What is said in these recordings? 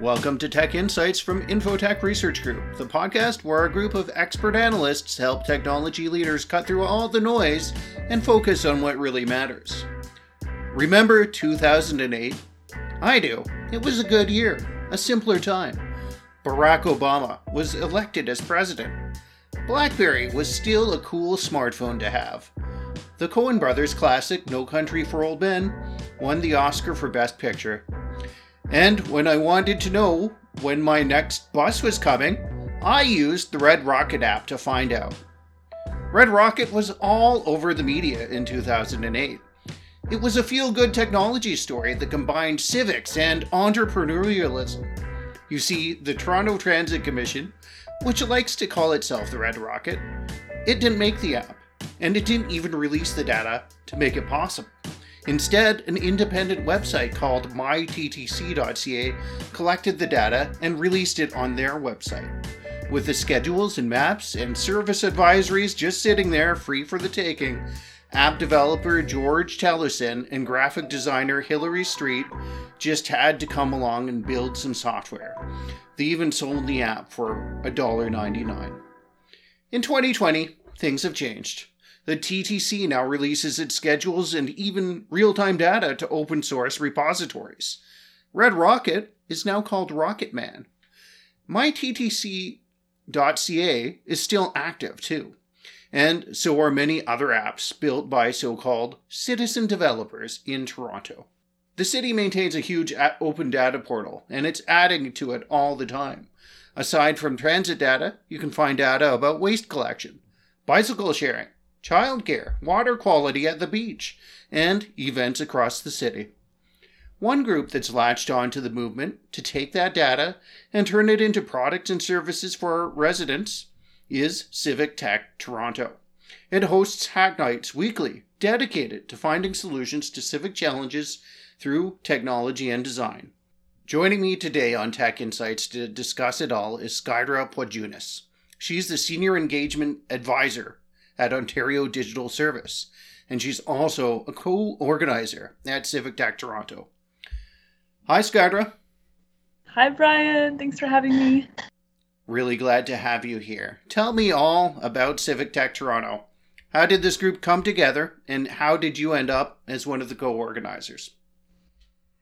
Welcome to Tech Insights from Infotech Research Group, the podcast where a group of expert analysts help technology leaders cut through all the noise and focus on what really matters. Remember 2008? I do. It was a good year, a simpler time. Barack Obama was elected as president. Blackberry was still a cool smartphone to have. The Coen brothers' classic No Country for Old Men won the Oscar for Best Picture. And when I wanted to know when my next bus was coming, I used the Red Rocket app to find out. Red Rocket was all over the media in 2008. It was a feel good technology story that combined civics and entrepreneurialism. You see, the Toronto Transit Commission, which likes to call itself the Red Rocket, it didn't make the app, and it didn't even release the data to make it possible. Instead, an independent website called myttc.ca collected the data and released it on their website. With the schedules and maps and service advisories just sitting there free for the taking, app developer George Tellerson and graphic designer Hillary Street just had to come along and build some software. They even sold the app for $1.99. In 2020, things have changed. The TTC now releases its schedules and even real time data to open source repositories. Red Rocket is now called Rocketman. MyTTC.ca is still active too, and so are many other apps built by so called citizen developers in Toronto. The city maintains a huge open data portal, and it's adding to it all the time. Aside from transit data, you can find data about waste collection, bicycle sharing, childcare, water quality at the beach, and events across the city. One group that's latched on to the movement to take that data and turn it into products and services for residents is Civic Tech Toronto. It hosts hack nights weekly dedicated to finding solutions to civic challenges through technology and design. Joining me today on Tech Insights to discuss it all is Skaidra Puodziunas. She's the Senior Engagement Advisor at Ontario Digital Service, and she's also a co organizer at Civic Tech Toronto. Hi, Skaidra. Hi, Brian. Thanks for having me. Really glad to have you here. Tell me all about Civic Tech Toronto. How did this group come together, and how did you end up as one of the co organizers?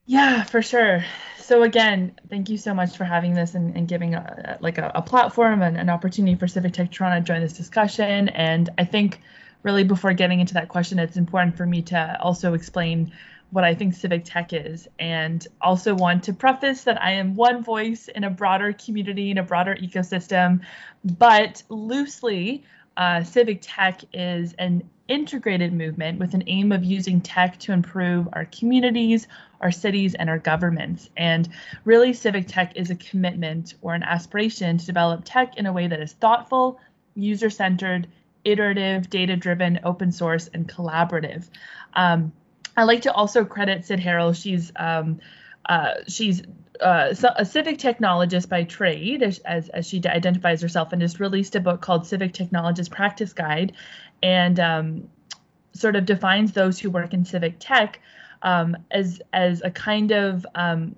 Yeah, for sure. So again, thank you so much for having this and, and giving a, like a, a platform and an opportunity for Civic Tech Toronto to join this discussion. And I think really before getting into that question, it's important for me to also explain what I think civic tech is, and also want to preface that I am one voice in a broader community, in a broader ecosystem, but loosely, uh, civic tech is an integrated movement with an aim of using tech to improve our communities, our cities, and our governments. And really, civic tech is a commitment or an aspiration to develop tech in a way that is thoughtful, user centered, iterative, data driven, open source, and collaborative. Um, I like to also credit Cyd Harrell. She's um, uh, she's uh, a civic technologist by trade, as, as, as, she identifies herself, and just released a book called Civic Technologist Practice Guide, and um, sort of defines those who work in civic tech um, as as a kind of um,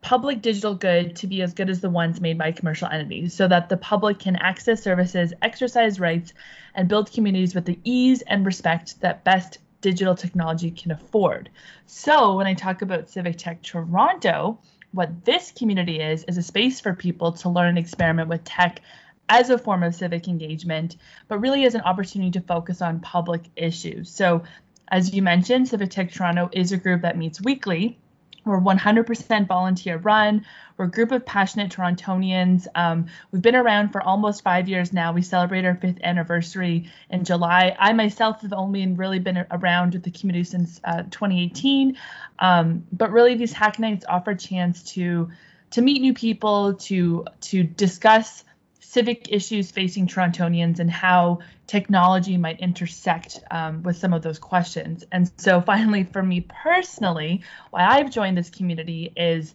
public digital good to be as good as the ones made by commercial entities, so that the public can access services, exercise rights, and build communities with the ease and respect that best digital technology can afford. So when I talk about Civic Tech Toronto, what this community is is a space for people to learn and experiment with tech as a form of civic engagement, but really as an opportunity to focus on public issues. So, as you mentioned, Civic Tech Toronto is a group that meets weekly. We're 100% volunteer run. We're a group of passionate Torontonians. Um, we've been around for almost five years now. We celebrate our fifth anniversary in July. I myself have only really been around with the community since uh, 2018. Um, but really, these hack nights offer a chance to to meet new people, to to discuss civic issues facing Torontonians and how technology might intersect um, with some of those questions. And so, finally, for me personally, why I've joined this community is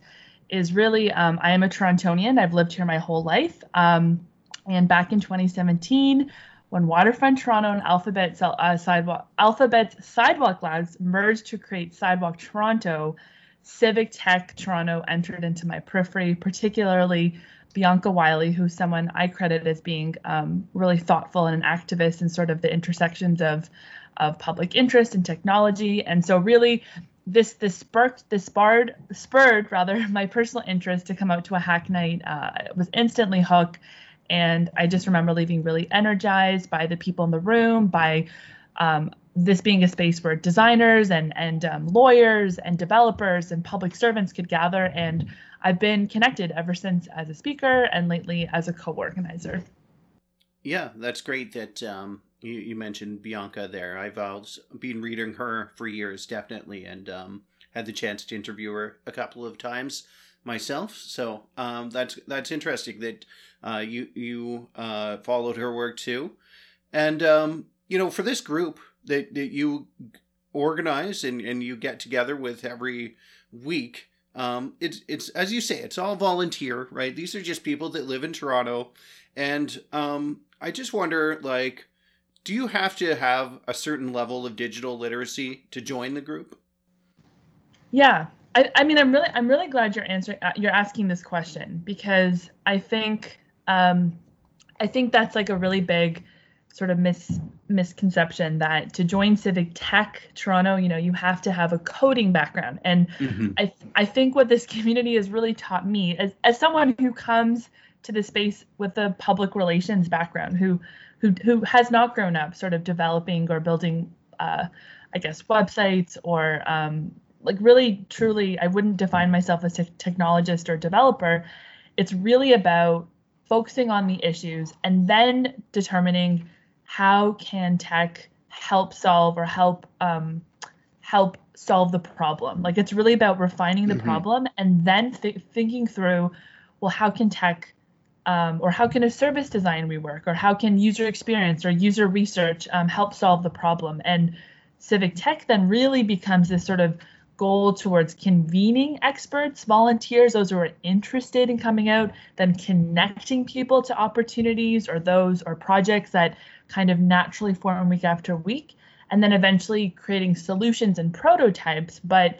is really um, I am a Torontonian. I've lived here my whole life. Um, and back in 2017, when Waterfront Toronto and Alphabet uh, sidewalk Alphabet's Sidewalk Labs merged to create Sidewalk Toronto, civic tech Toronto entered into my periphery, particularly Bianca Wylie, who's someone I credit as being um, really thoughtful and an activist in sort of the intersections of of public interest and technology. And so really this this sparked this spurred spurred rather my personal interest to come out to a hack night. Uh, it was instantly hooked, and I just remember leaving really energized by the people in the room, by um, this being a space where designers and and um, lawyers and developers and public servants could gather. And I've been connected ever since as a speaker and lately as a co-organizer. Yeah, that's great that um, you, you mentioned Bianca there. I've uh, been reading her for years, definitely, and um, had the chance to interview her a couple of times myself. So um, that's that's interesting that uh, you you uh, followed her work too, and um, you know for this group that, that you organize and, and you get together with every week. Um, it's it's as you say, it's all volunteer, right? These are just people that live in Toronto, and um, I just wonder, like, do you have to have a certain level of digital literacy to join the group? Yeah, I, I mean, I'm really, I'm really glad you're answering, uh, you're asking this question because I think, um, I think that's like a really big sort of mis misconception that to join Civic Tech Toronto, you know, you have to have a coding background. And mm-hmm. I, I think what this community has really taught me as, as someone who comes to the space with a public relations background, who who who has not grown up sort of developing or building uh, I guess websites or um, like really truly I wouldn't define myself as a technologist or developer. It's really about focusing on the issues and then determining how can tech help solve or help um, help solve the problem. Like it's really about refining the mm-hmm. problem and then th- thinking through, well, how can tech um, or how can a service design rework or how can user experience or user research um, help solve the problem and civic tech then really becomes this sort of goal towards convening experts volunteers those who are interested in coming out then connecting people to opportunities or those or projects that kind of naturally form week after week and then eventually creating solutions and prototypes but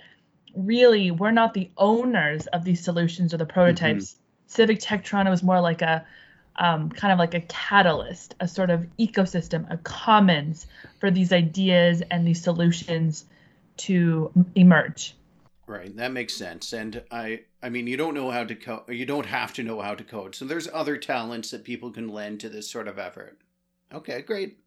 really we're not the owners of these solutions or the prototypes mm-hmm. Civic Tech Toronto is more like a um, kind of like a catalyst, a sort of ecosystem, a commons for these ideas and these solutions to emerge. Right, that makes sense. And I, I mean, you don't know how to code. You don't have to know how to code. So there's other talents that people can lend to this sort of effort. Okay, great.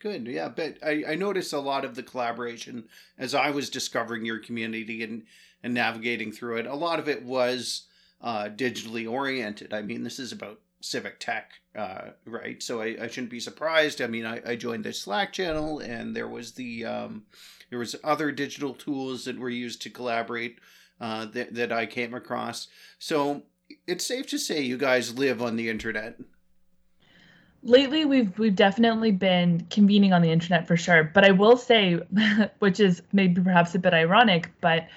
Good, yeah. But I, I noticed a lot of the collaboration as I was discovering your community and and navigating through it. A lot of it was uh, digitally oriented. I mean, this is about civic tech, uh, right? So I, I, shouldn't be surprised. I mean, I, I, joined the Slack channel, and there was the um, there was other digital tools that were used to collaborate uh, that that I came across. So it's safe to say you guys live on the internet. Lately, we've we've definitely been convening on the internet for sure. But I will say, which is maybe perhaps a bit ironic, but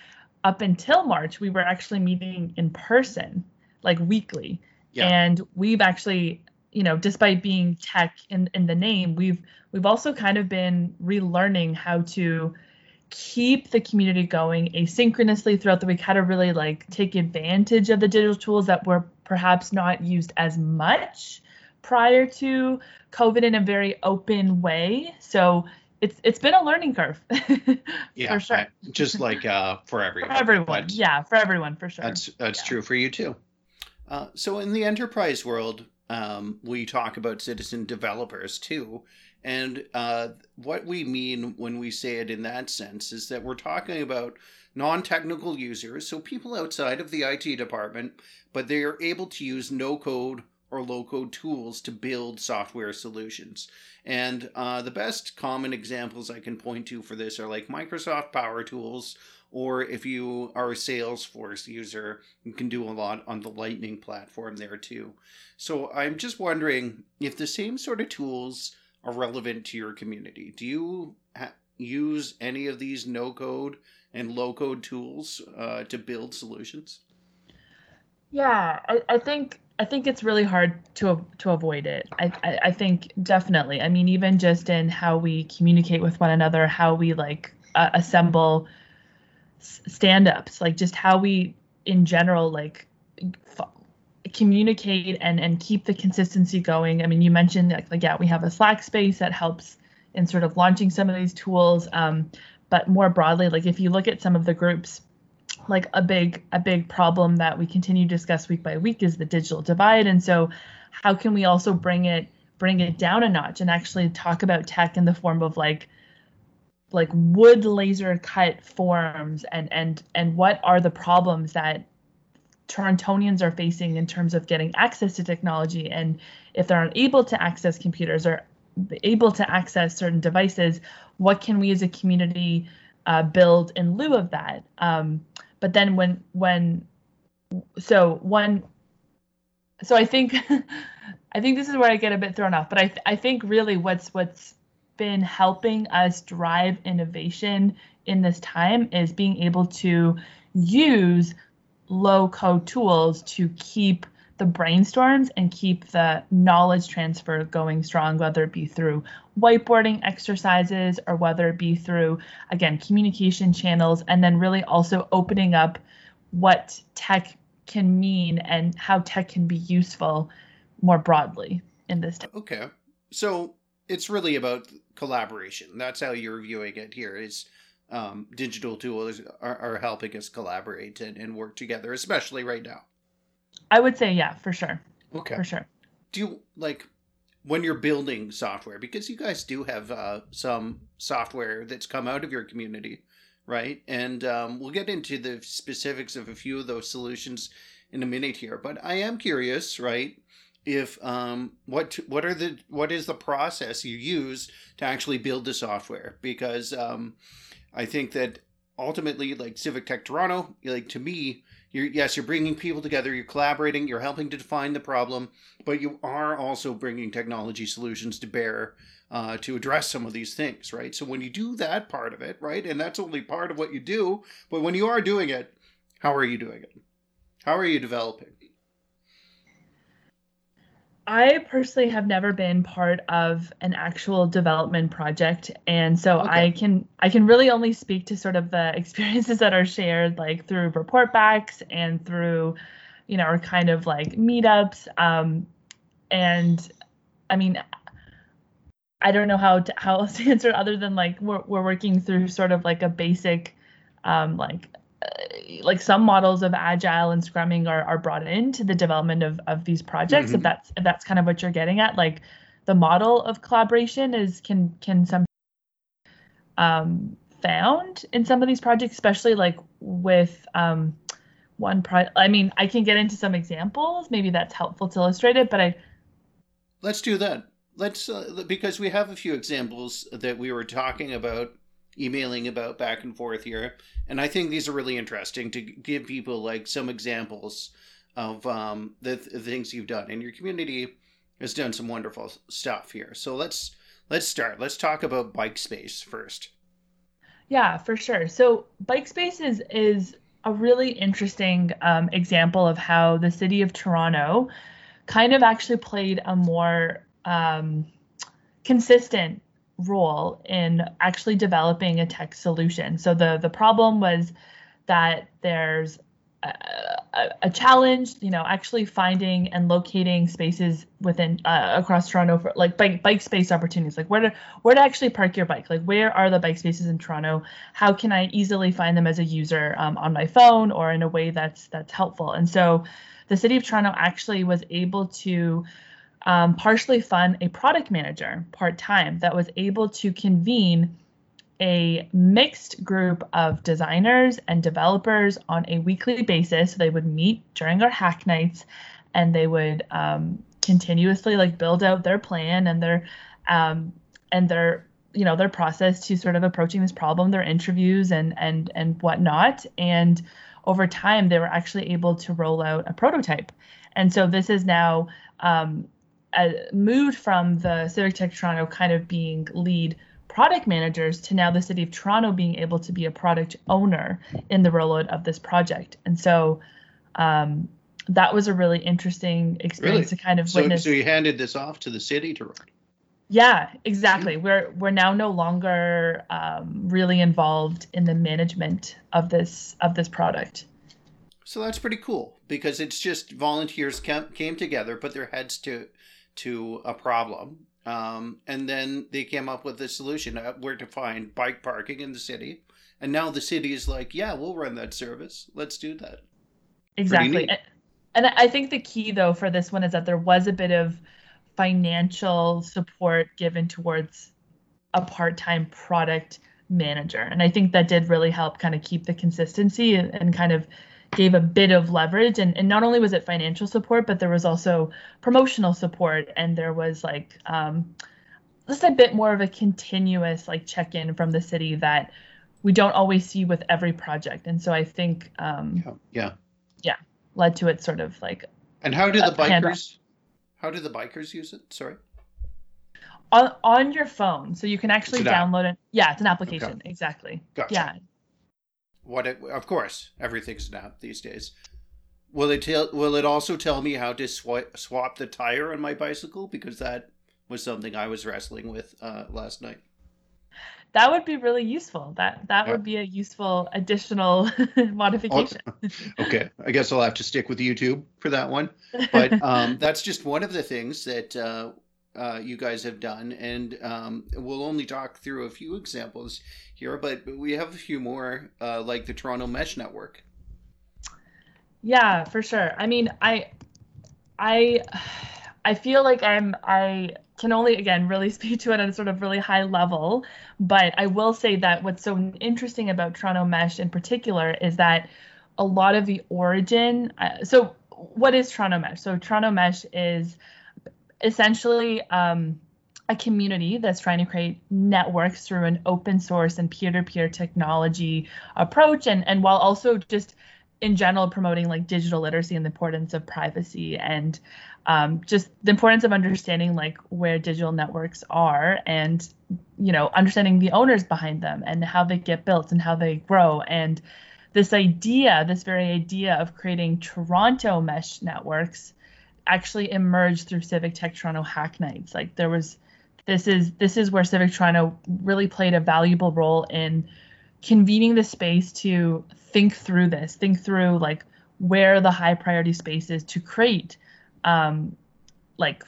up until March, we were actually meeting in person, like weekly. Yeah. And we've actually, you know, despite being tech in, in the name, we've we've also kind of been relearning how to keep the community going asynchronously throughout the week, how to really like take advantage of the digital tools that were perhaps not used as much prior to COVID in a very open way. So it's it's been a learning curve. yeah, for sure. Just like uh, for everyone. For everyone, but yeah, for everyone, for sure. That's that's yeah. true for you too. Uh, so in the enterprise world, um, we talk about citizen developers too, and uh, what we mean when we say it in that sense is that we're talking about non-technical users, so people outside of the IT department, but they are able to use no-code or low code tools to build software solutions. And uh, the best common examples I can point to for this are like Microsoft Power Tools, or if you are a Salesforce user, you can do a lot on the Lightning platform there too. So I'm just wondering if the same sort of tools are relevant to your community. Do you ha- use any of these no code and low code tools uh, to build solutions? Yeah, I, I think I think it's really hard to to avoid it. I, I, I think definitely. I mean, even just in how we communicate with one another, how we like uh, assemble stand-ups, like just how we in general like f- communicate and and keep the consistency going. I mean, you mentioned like, like yeah, we have a Slack space that helps in sort of launching some of these tools. Um, but more broadly, like if you look at some of the groups, like a big a big problem that we continue to discuss week by week is the digital divide. And so, how can we also bring it bring it down a notch and actually talk about tech in the form of like like wood laser cut forms and and and what are the problems that Torontonians are facing in terms of getting access to technology and if they're unable to access computers or able to access certain devices, what can we as a community uh, build in lieu of that? Um, but then when when so one so I think I think this is where I get a bit thrown off. But I I think really what's what's been helping us drive innovation in this time is being able to use low code tools to keep the brainstorms and keep the knowledge transfer going strong, whether it be through whiteboarding exercises or whether it be through, again, communication channels, and then really also opening up what tech can mean and how tech can be useful more broadly in this time. Okay. So it's really about collaboration. That's how you're viewing it here is um, digital tools are, are helping us collaborate and, and work together, especially right now. I would say, yeah, for sure. Okay. For sure. Do you like when you're building software, because you guys do have uh, some software that's come out of your community, right? And um, we'll get into the specifics of a few of those solutions in a minute here. But I am curious, right? If um, what what are the what is the process you use to actually build the software? Because um, I think that ultimately, like Civic Tech Toronto, like to me, you're yes, you're bringing people together, you're collaborating, you're helping to define the problem, but you are also bringing technology solutions to bear uh, to address some of these things, right? So when you do that part of it, right, and that's only part of what you do, but when you are doing it, how are you doing it? How are you developing? I personally have never been part of an actual development project and so okay. I can I can really only speak to sort of the experiences that are shared like through report backs and through you know or kind of like meetups um and I mean I don't know how to, how else to answer other than like we're we're working through sort of like a basic um like like some models of agile and scrumming are, are brought into the development of, of these projects mm-hmm. if that's if that's kind of what you're getting at. Like the model of collaboration is can can some um, found in some of these projects especially like with um, one pro i mean i can get into some examples. Maybe that's helpful to illustrate it but i let's do that. Let's uh, because we have a few examples that we were talking about emailing about back and forth here, and I think these are really interesting to give people like some examples of um, the, th- the things you've done, and your community has done some wonderful stuff here. So let's let's start. Let's talk about bike space first. Yeah, for sure. So bike space is is a really interesting um, example of how the city of Toronto kind of actually played a more um, consistent role in actually developing a tech solution. So the the problem was that there's a, a, challenge, you know, actually finding and locating spaces within uh, across Toronto for like bike bike space opportunities. Like where to where to actually park your bike. Like where are the bike spaces in Toronto? How can I easily find them as a user um, on my phone or in a way that's that's helpful? And so the city of Toronto actually was able to um, partially fund a product manager part time that was able to convene a mixed group of designers and developers on a weekly basis. So they would meet during our hack nights and they would um, continuously like build out their plan and their um, and their you know their process to sort of approaching this problem, their interviews and and and whatnot. And over time, they were actually able to roll out a prototype. And so this is now um, uh, moved from the Civic Tech Toronto kind of being lead product managers to now the city of Toronto being able to be a product owner in the rollout of this project. And so um, that was a really interesting experience really? to kind of so, witness. So you handed this off to the city to run? Yeah, exactly. We're we're now no longer um, really involved in the management of this of this product. So that's pretty cool because it's just volunteers came, came together, put their heads to to a problem, um, and then they came up with a solution uh, where to find bike parking in the city. And now the city is like, yeah, we'll run that service. Let's do that. Exactly. And I think the key though for this one is that there was a bit of financial support given towards a part-time product manager. And I think that did really help kind of keep the consistency and, and kind of gave a bit of leverage. And, and not only was it financial support but there was also promotional support. And there was like um, just a bit more of a continuous like check-in from the city that we don't always see with every project. And so i think um, yeah, yeah. yeah led to it sort of like and how do the bikers how do the bikers use it? Sorry? On on your phone. So you can actually download it. Yeah it's an application. Okay. exactly. Gotcha. yeah what it, of course everything's an app these days. Will it tell will it also tell me how to sw- swap the tire on my bicycle? Because that was something i was wrestling with uh, last night. That would be really useful. That that yeah. would be a useful additional modification. Oh, okay. I guess i'll have to stick with youtube for that one. But um, that's just one of the things that uh, uh, you guys have done, and um, we'll only talk through a few examples here, but we have a few more, uh, like the Toronto Mesh Network. Yeah, for sure. I mean, I, I, I feel like I'm I can only again really speak to it at a sort of really high level, but I will say that what's so interesting about Toronto Mesh in particular is that a lot of the origin. Uh, so, what is Toronto Mesh? So, Toronto Mesh is essentially um, a community that's trying to create networks through an open source and peer-to-peer technology approach and and while also just in general promoting like digital literacy and the importance of privacy and um, just the importance of understanding like where digital networks are and you know understanding the owners behind them and how they get built and how they grow. And this idea this very idea of creating toronto mesh networks actually emerged through Civic Tech Toronto Hack Nights. Like there was this is this is where Civic Toronto really played a valuable role in convening the space to think through this, think through like where the high priority spaces to create um, like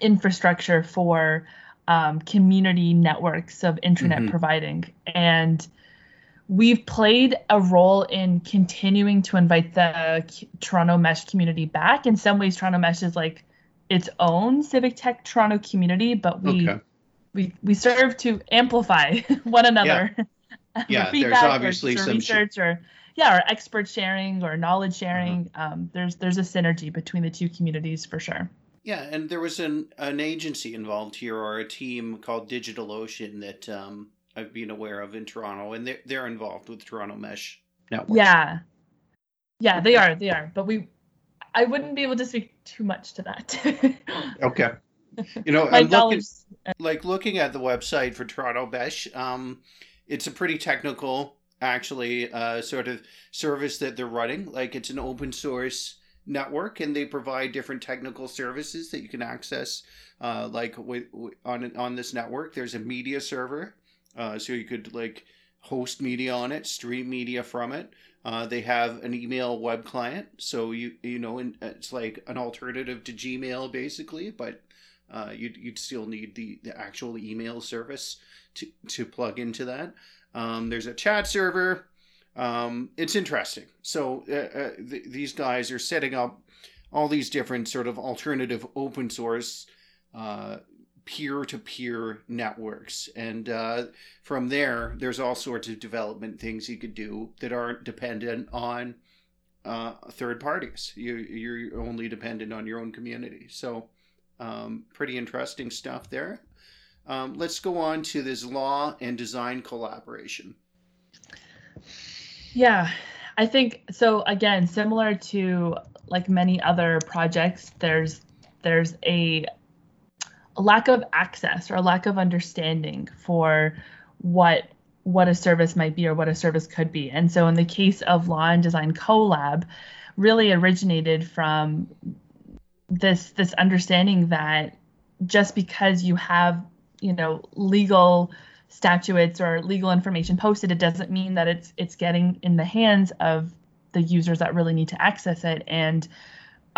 infrastructure for um, community networks of internet mm-hmm. providing and we've played a role in continuing to invite the Toronto Mesh community back. In some ways, Toronto Mesh is like its own Civic Tech Toronto community, but we okay. we we serve to amplify one another. Yeah, yeah there's obviously or, some research sh- or yeah, or expert sharing or knowledge sharing. Uh-huh. Um, there's there's a synergy between the two communities for sure. Yeah, and there was an an agency involved here or a team called DigitalOcean that um, I've been aware of in Toronto, and they're they're involved with Toronto Mesh Network. Yeah, yeah, they are. They are. But we, I wouldn't be able to speak too much to that. okay. You know, I'm looking, like looking at the website for Toronto Mesh. Um, it's a pretty technical, actually, uh, sort of service that they're running. Like it's an open source network, and they provide different technical services that you can access. Uh, like with, on on this network, there's a media server uh, so you could like host media on it, stream media from it. Uh, they have an email web client, so you you know and it's like an alternative to Gmail basically, but uh, you'd you'd still need the, the actual email service to to plug into that. Um, there's a chat server. Um, it's interesting. So uh, uh th- these guys are setting up all these different sort of alternative open source uh, peer-to-peer networks. And uh, from there there's all sorts of development things you could do that aren't dependent on uh, third parties. You, you're only dependent on your own community. So um, pretty interesting stuff there. Um, let's go on to this law and design collaboration. Yeah i think so again similar to like many other projects there's there's a a lack of access or a lack of understanding for what what a service might be or what a service could be. And so in the case of Law and Design Collab, really originated from this this understanding that just because you have you know legal statutes or legal information posted, it doesn't mean that it's it's getting in the hands of the users that really need to access it. And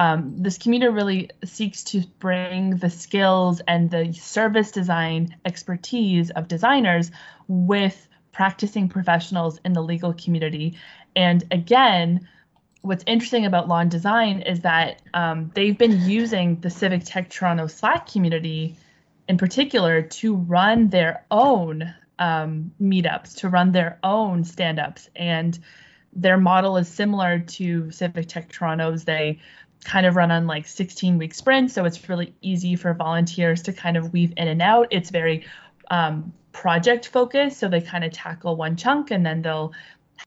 um, this community really seeks to bring the skills and the service design expertise of designers with practicing professionals in the legal community. And again, what's interesting about law and design is that um, they've been using the Civic Tech Toronto Slack community in particular to run their own um, meetups, to run their own stand ups. And their model is similar to Civic Tech Toronto's. They kind of run on like 16 week sprints. So it's really easy for volunteers to kind of weave in and out. It's very um, project focused. So they kind of tackle one chunk and then they'll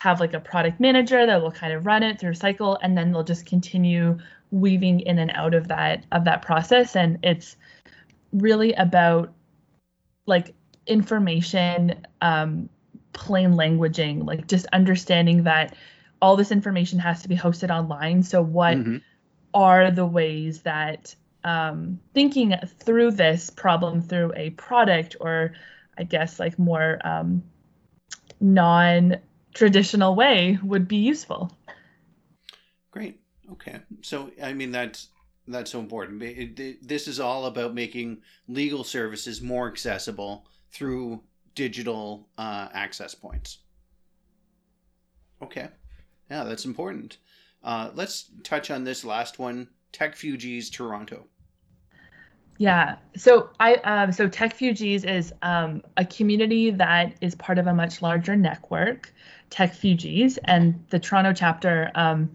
have like a product manager that will kind of run it through a cycle and then they'll just continue weaving in and out of that of that process and it's really about like information um, plain languaging like just understanding that all this information has to be hosted online so what mm-hmm. Are the ways that um, thinking through this problem through a product or i guess like more um, non traditional way would be useful great okay so i mean that's that's so important. It, it, this is all about making legal services more accessible through digital uh, access points. Okay, yeah, that's important. Uh, let's touch on this last one: Tech TechFugees Toronto. Yeah, so I um, so TechFugees is um, a community that is part of a much larger network, TechFugees, and the Toronto chapter um,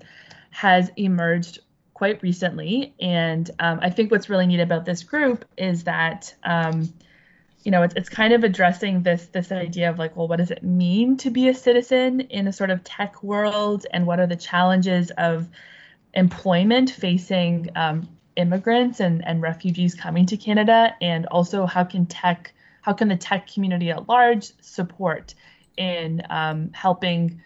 has emerged quite recently. And um, I think what's really neat about this group is that, um, you know, it's, it's kind of addressing this this idea of like, well, what does it mean to be a citizen in a sort of tech world, and what are the challenges of employment facing um, immigrants and, and refugees coming to Canada, and also how can tech how can the tech community at large support in um, helping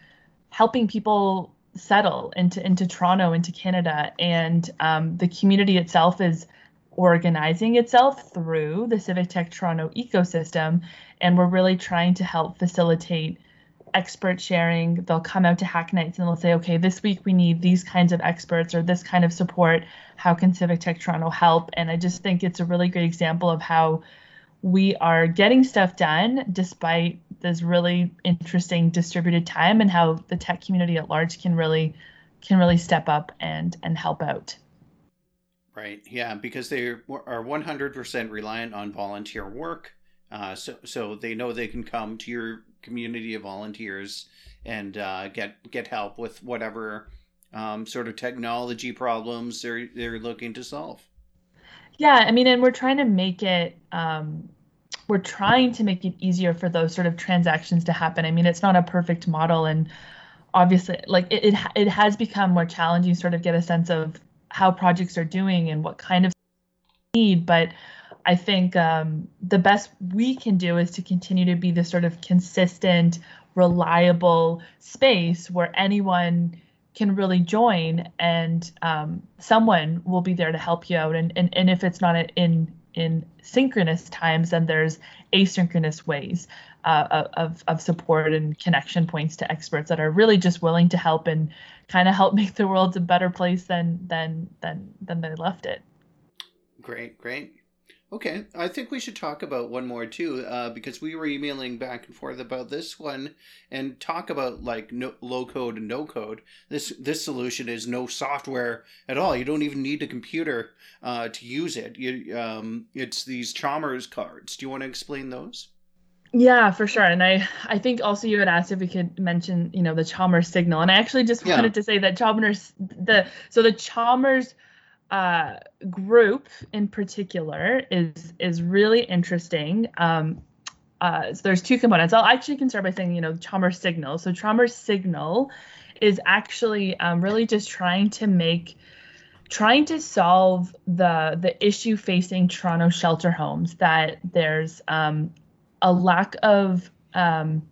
helping people settle into into Toronto, into Canada, and um, the community itself is organizing itself through the Civic Tech Toronto ecosystem, and we're really trying to help facilitate expert sharing. They'll come out to hack nights and they'll say, okay, this week we need these kinds of experts or this kind of support. How can Civic Tech Toronto help? And I just think it's a really great example of how we are getting stuff done despite this really interesting distributed time and how the tech community at large can really can really step up and and help out right yeah because they are 100% reliant on volunteer work uh, so so they know they can come to your community of volunteers and uh, get get help with whatever um, sort of technology problems they're they're looking to solve yeah, I mean, and we're trying to make it. Um, we're trying to make it easier for those sort of transactions to happen. I mean, it's not a perfect model, and obviously, like it, it, it has become more challenging. Sort of get a sense of how projects are doing and what kind of need, but I think um, the best we can do is to continue to be this sort of consistent, reliable space where anyone can really join and um, someone will be there to help you out. And, and, and if it's not in in synchronous times then there's asynchronous ways uh, of, of support and connection points to experts that are really just willing to help and kind of help make the world a better place than than than than they left it great great Okay, I think we should talk about one more too, uh, because we were emailing back and forth about this one, and talk about like no, low code and no code. This this solution is no software at all. You don't even need a computer uh, to use it. You, um, it's these Chalmers cards. Do you want to explain those? Yeah, for sure. And I I think also you had asked if we could mention you know the Chalmers signal, and I actually just wanted yeah. to say that Chalmers the so the Chalmers uh, group in particular is is really interesting. Um, uh, so there's two components. I'll actually can start by saying, you know, Chalmers Signal. So Chalmers Signal is actually um, really just trying to make, trying to solve the the issue facing Toronto shelter homes that there's um, a lack of um,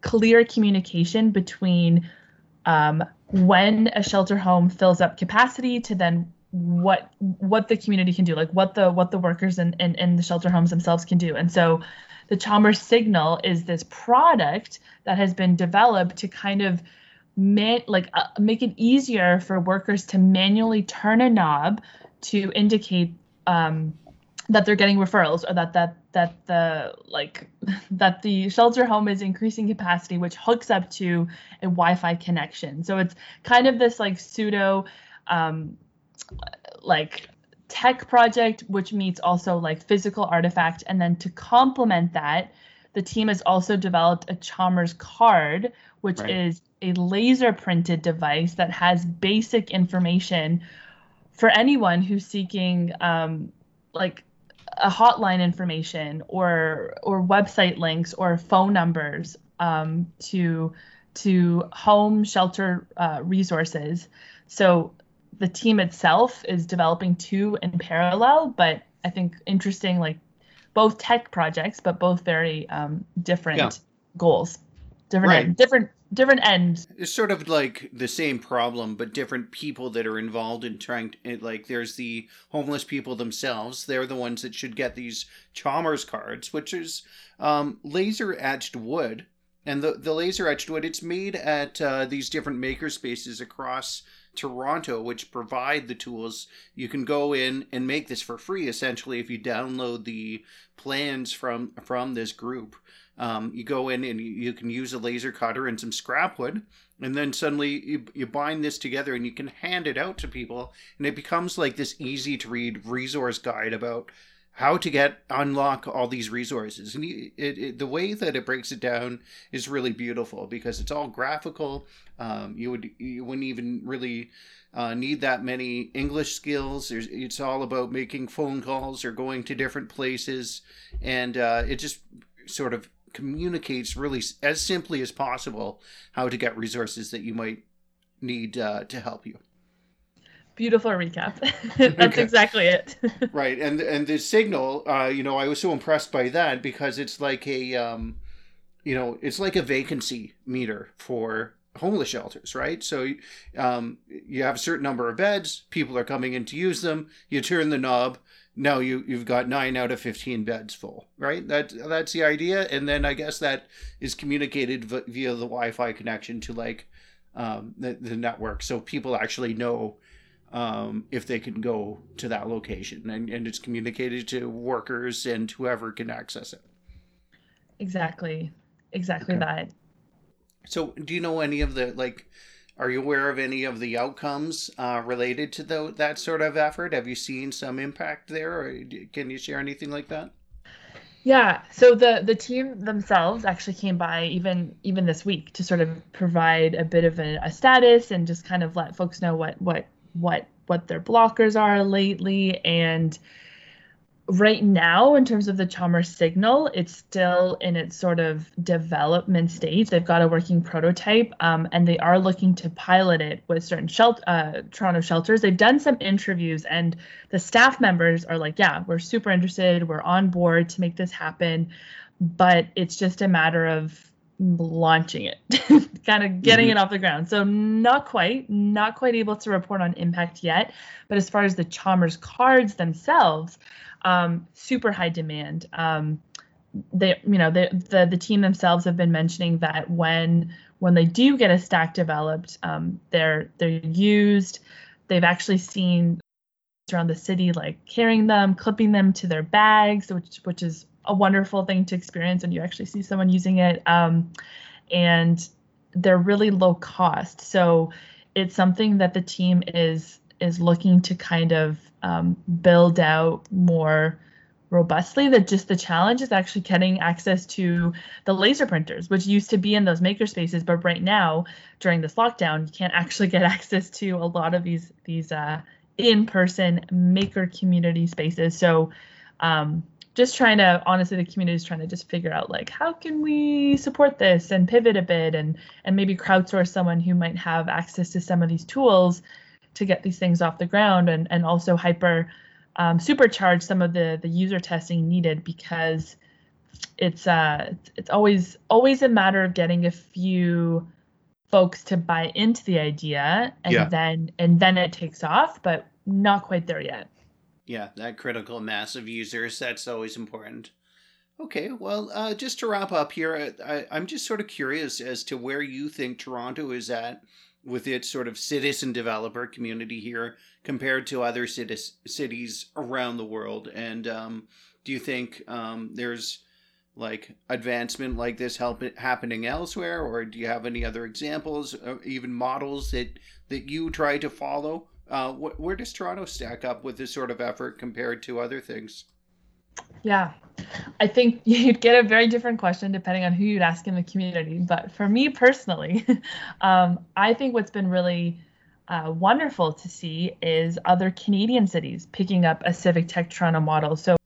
clear communication between um, when a shelter home fills up capacity to then what what the community can do like what the what the workers in, in, in the shelter homes themselves can do. And so the chalmers signal is this product that has been developed to kind of man, like uh, make it easier for workers to manually turn a knob to indicate um, that they're getting referrals or that that that the like that the shelter home is increasing capacity which hooks up to a wi-fi connection so it's kind of this like pseudo um, like tech project which meets also like physical artifact and then to complement that the team has also developed a chalmers card which right. is a laser printed device that has basic information for anyone who's seeking um, like a hotline information or or website links or phone numbers um, to to home shelter uh, resources. So the team itself is developing two in parallel, but I think interesting like both tech projects, but both very um, different yeah. goals, different right. different different ends. It's sort of like the same problem, but different people that are involved in trying to, like, there's the homeless people themselves. They're the ones that should get these Chalmers cards, which is um, laser etched wood. And the, the laser etched wood, it's made at uh, these different maker spaces across Toronto, which provide the tools. You can go in and make this for free, essentially, if you download the plans from from this group. Um, you go in and you can use a laser cutter and some scrap wood, and then suddenly you, you bind this together and you can hand it out to people, and it becomes like this easy to read resource guide about how to get unlock all these resources. And it, it, the way that it breaks it down is really beautiful because it's all graphical. Um, you would you wouldn't even really uh, need that many english skills. There's, it's all about making phone calls or going to different places. And uh, it just sort of communicates really as simply as possible how to get resources that you might need uh, to help you. Beautiful recap. That's okay. exactly it. right, and and the signal, uh, you know, I was so impressed by that because it's like a, um, you know, it's like a vacancy meter for homeless shelters, right? So um, you have a certain number of beds, people are coming in to use them. You turn the knob, no, you you've got nine out of fifteen beds full, right? That that's the idea, and then I guess that is communicated via the Wi-Fi connection to like um, the the network, so people actually know um, if they can go to that location, and and it's communicated to workers and whoever can access it. Exactly, exactly okay. that. So, do you know any of the like? Are you aware of any of the outcomes uh, related to the, that sort of effort? Have you seen some impact there, or can you share anything like that? Yeah, so the the team themselves actually came by even even this week to sort of provide a bit of a, a status and just kind of let folks know what what what what their blockers are lately and right now, in terms of the Chalmers signal, it's still in its sort of development stage. They've got a working prototype, um, and they are looking to pilot it with certain shelter, uh, Toronto shelters. They've done some interviews, and the staff members are like, "Yeah, we're super interested. We're on board to make this happen." But it's just a matter of launching it, kind of getting mm-hmm. it off the ground. So not quite, not quite able to report on impact yet. But as far as the Chalmers cards themselves, um, super high demand. Um, they, you know, the, the the team themselves have been mentioning that when when they do get a stack developed, um, they're they're used. They've actually seen around the city like carrying them, clipping them to their bags, which which is a wonderful thing to experience when you actually see someone using it. Um, and they're really low cost, so it's something that the team is is looking to kind of um, build out more robustly that just the challenge is actually getting access to the laser printers which used to be in those maker spaces but right now during this lockdown you can't actually get access to a lot of these these uh, in-person maker community spaces. So um, just trying to honestly the community is trying to just figure out like how can we support this and pivot a bit and and maybe crowdsource someone who might have access to some of these tools to get these things off the ground and, and also hyper um, supercharge some of the, the user testing needed because it's uh it's always always a matter of getting a few folks to buy into the idea and yeah. then and then it takes off but not quite there yet. Yeah, that critical mass of users, that's always important. Okay, well, uh, just to wrap up here, I, I'm just sort of curious as to where you think Toronto is at with its sort of citizen developer community here compared to other cities cities around the world. And um, do you think um, there's like advancement like this help happening elsewhere, or do you have any other examples, or even models that that you try to follow? Uh, wh- where does Toronto stack up with this sort of effort compared to other things? Yeah, I think you'd get a very different question depending on who you'd ask in the community. But for me personally, um, I think what's been really uh, wonderful to see is other Canadian cities picking up a Civic Tech Toronto model. So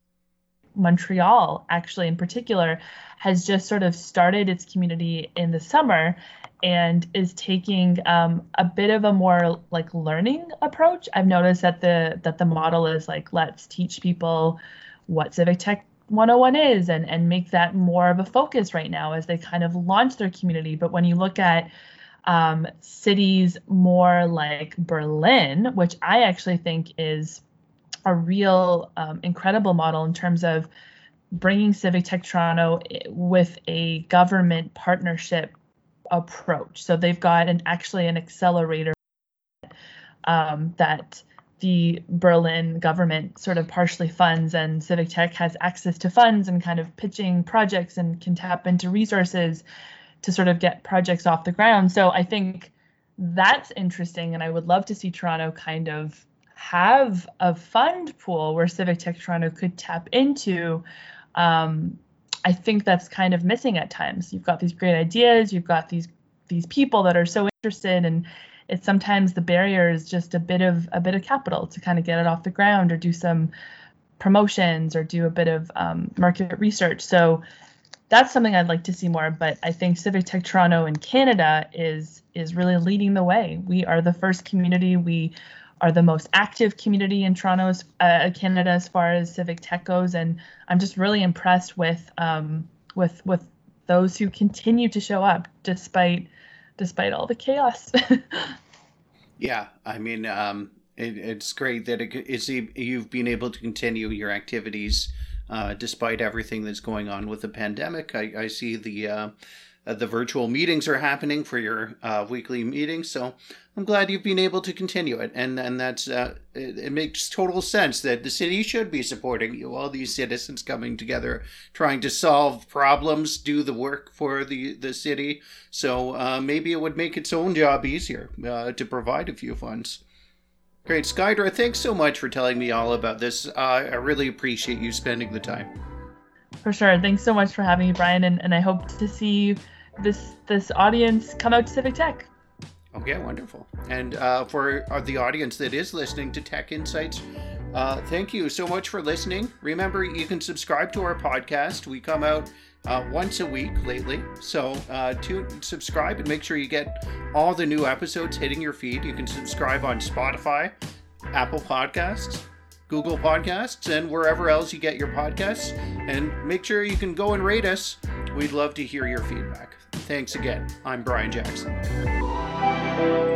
Montreal, actually in particular, has just sort of started its community in the summer and is taking um, a bit of a more like learning approach. I've noticed that the that the model is like let's teach people what Civic Tech 101 is and and make that more of a focus right now as they kind of launch their community. But when you look at um, cities more like Berlin, which I actually think is a real um, incredible model in terms of bringing Civic Tech Toronto with a government partnership approach. So they've got an actually an accelerator um, that the Berlin government sort of partially funds, and Civic Tech has access to funds and kind of pitching projects and can tap into resources to sort of get projects off the ground. So I think that's interesting, and I would love to see Toronto kind of have a fund pool where Civic Tech Toronto could tap into. Um, I think that's kind of missing at times. You've got these great ideas, you've got these these people that are so interested, and it's sometimes the barrier is just a bit of a bit of capital to kind of get it off the ground or do some promotions or do a bit of um, market research. So that's something I'd like to see more. But I think Civic Tech Toronto in Canada is is really leading the way. We are the first community. We are the most active community in Toronto, uh, Canada, as far as civic tech goes, and I'm just really impressed with um, with with those who continue to show up despite despite all the chaos. yeah, I mean, um, it, it's great that it, it's you've been able to continue your activities uh, despite everything that's going on with the pandemic. I, I see the uh, the virtual meetings are happening for your uh, weekly meetings. So I'm glad you've been able to continue it, and and that's uh, it, it, makes total sense that the city should be supporting you. All these citizens coming together, trying to solve problems, do the work for the the city. So uh, maybe it would make its own job easier uh, to provide a few funds. Great, Skaidra, thanks so much for telling me all about this. I really appreciate you spending the time. For sure. Thanks so much for having me, Brian, and, and I hope to see this this audience come out to Civic Tech. Okay, wonderful. And uh, for uh, the audience that is listening to Tech Insights, uh, thank you so much for listening. Remember, you can subscribe to our podcast. We come out uh, once a week lately. So uh, to subscribe and make sure you get all the new episodes hitting your feed. You can subscribe on Spotify, Apple Podcasts, Google Podcasts, and wherever else you get your podcasts. And make sure you can go and rate us. We'd love to hear your feedback. Thanks again. I'm Brian Jackson. Thank you.